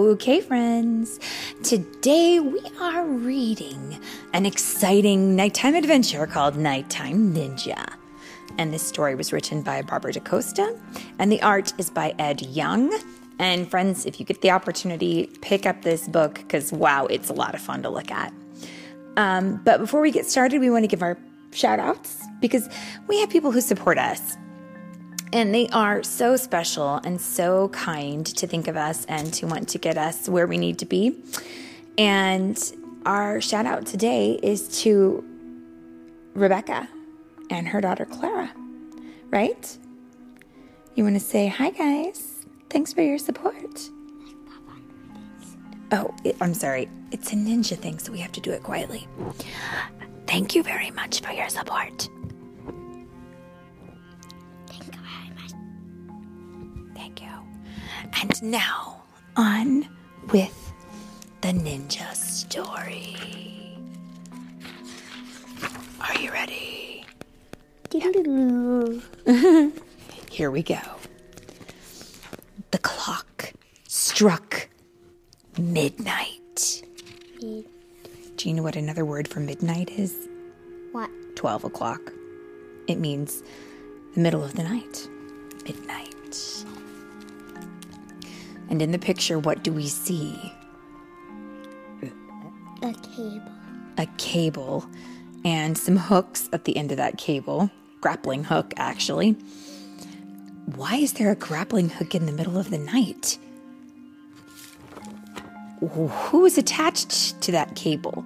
Okay, friends. Today we are reading an exciting nighttime adventure called Nighttime Ninja. And this story was written by Barbara DaCosta, and the art is by Ed Young. And friends, if you get the opportunity, pick up this book because wow, it's a lot of fun to look at. Um, but before we get started, we want to give our shout outs because we have people who support us. And they are so special and so kind to think of us and to want to get us where we need to be. And our shout out today is to Rebecca and her daughter Clara, right? You want to say, hi, guys. Thanks for your support. Oh, I'm sorry. It's a ninja thing, so we have to do it quietly. Thank you very much for your support. And now, on with the ninja story. Are you ready? Here we go. The clock struck midnight. Me- Do you know what another word for midnight is? What? 12 o'clock. It means the middle of the night, And in the picture, what do we see? A cable. A cable and some hooks at the end of that cable. Grappling hook, actually. Why is there a grappling hook in the middle of the night? Who is attached to that cable?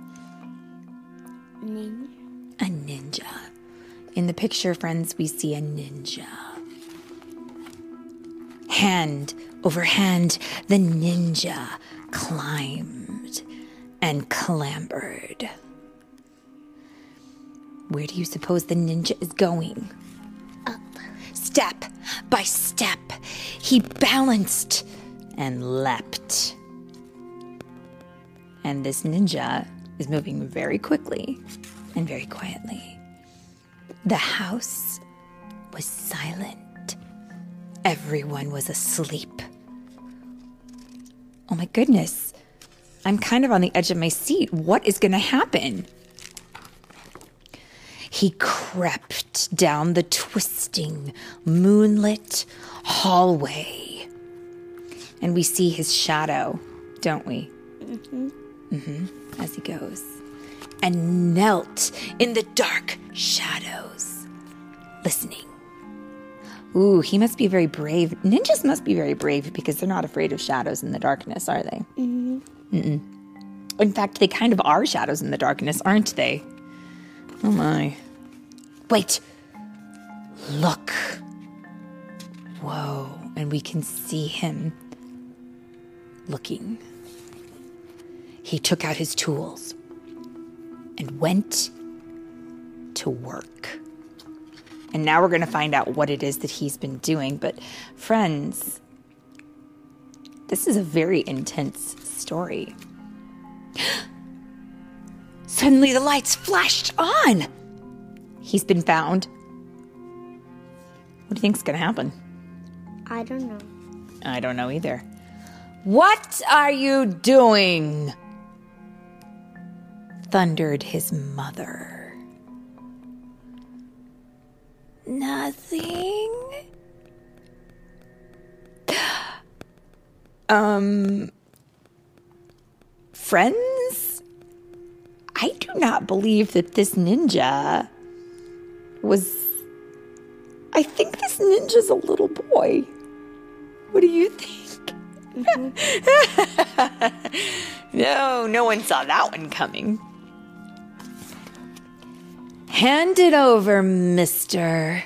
Ninja. A ninja. In the picture, friends, we see a ninja. Hand over hand, the ninja climbed and clambered. Where do you suppose the ninja is going? Up. Step by step, he balanced and leapt. And this ninja is moving very quickly and very quietly. The house was silent. Everyone was asleep. Oh my goodness. I'm kind of on the edge of my seat. What is going to happen? He crept down the twisting, moonlit hallway. And we see his shadow, don't we? Mm-hmm. Mm-hmm, As he goes. And knelt in the dark shadows, listening. Ooh, he must be very brave. Ninjas must be very brave because they're not afraid of shadows in the darkness, are they? Mm-hmm. Mm-mm. In fact, they kind of are shadows in the darkness, aren't they? Oh my. Wait. Look. Whoa. And we can see him looking. He took out his tools and went to work. And now we're going to find out what it is that he's been doing. But, friends, this is a very intense story. Suddenly the lights flashed on. He's been found. What do you think's going to happen? I don't know. I don't know either. What are you doing? Thundered his mother. Nothing. Um, friends? I do not believe that this ninja was. I think this ninja's a little boy. What do you think? no, no one saw that one coming. Hand it over, mister.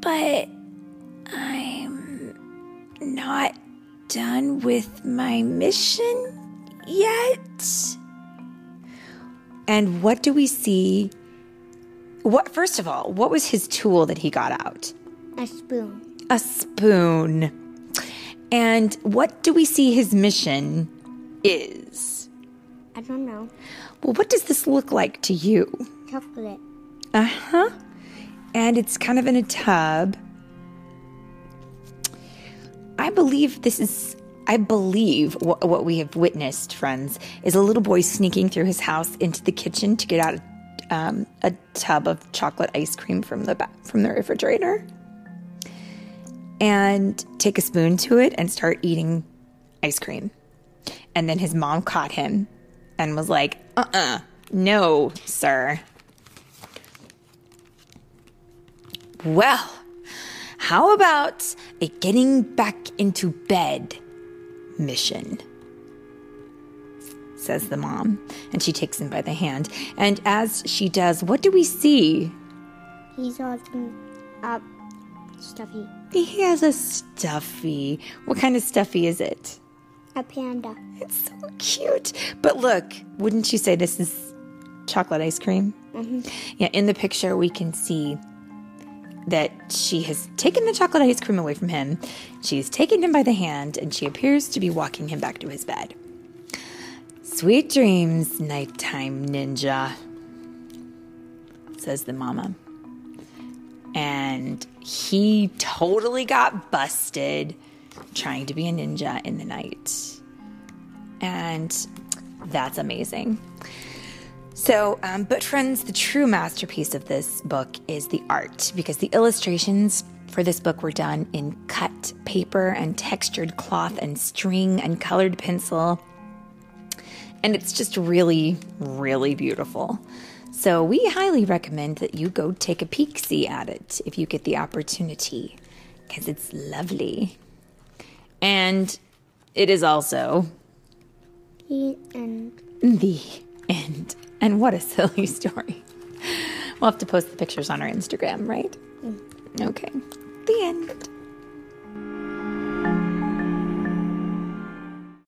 But I'm not done with my mission yet. And what do we see? What first of all, what was his tool that he got out? A spoon. A spoon. And what do we see his mission is? I don't know. Well, what does this look like to you? Chocolate. Uh huh. And it's kind of in a tub. I believe this is. I believe what, what we have witnessed, friends, is a little boy sneaking through his house into the kitchen to get out um, a tub of chocolate ice cream from the ba- from the refrigerator, and take a spoon to it and start eating ice cream. And then his mom caught him and was like, "Uh, uh no, sir." Well, how about a getting back into bed mission? Says the mom. And she takes him by the hand. And as she does, what do we see? He's holding up stuffy. He has a stuffy. What kind of stuffy is it? A panda. It's so cute. But look, wouldn't you say this is chocolate ice cream? Mm-hmm. Yeah, in the picture, we can see that she has taken the chocolate ice cream away from him. She's taken him by the hand, and she appears to be walking him back to his bed. Sweet dreams, nighttime ninja, says the mama. And he totally got busted trying to be a ninja in the night. And that's amazing. So, um, but friends, the true masterpiece of this book is the art because the illustrations for this book were done in cut paper and textured cloth and string and colored pencil. And it's just really, really beautiful. So, we highly recommend that you go take a peek see at it if you get the opportunity because it's lovely. And it is also He and the end. And what a silly story. We'll have to post the pictures on our Instagram, right? Mm. Okay. The end.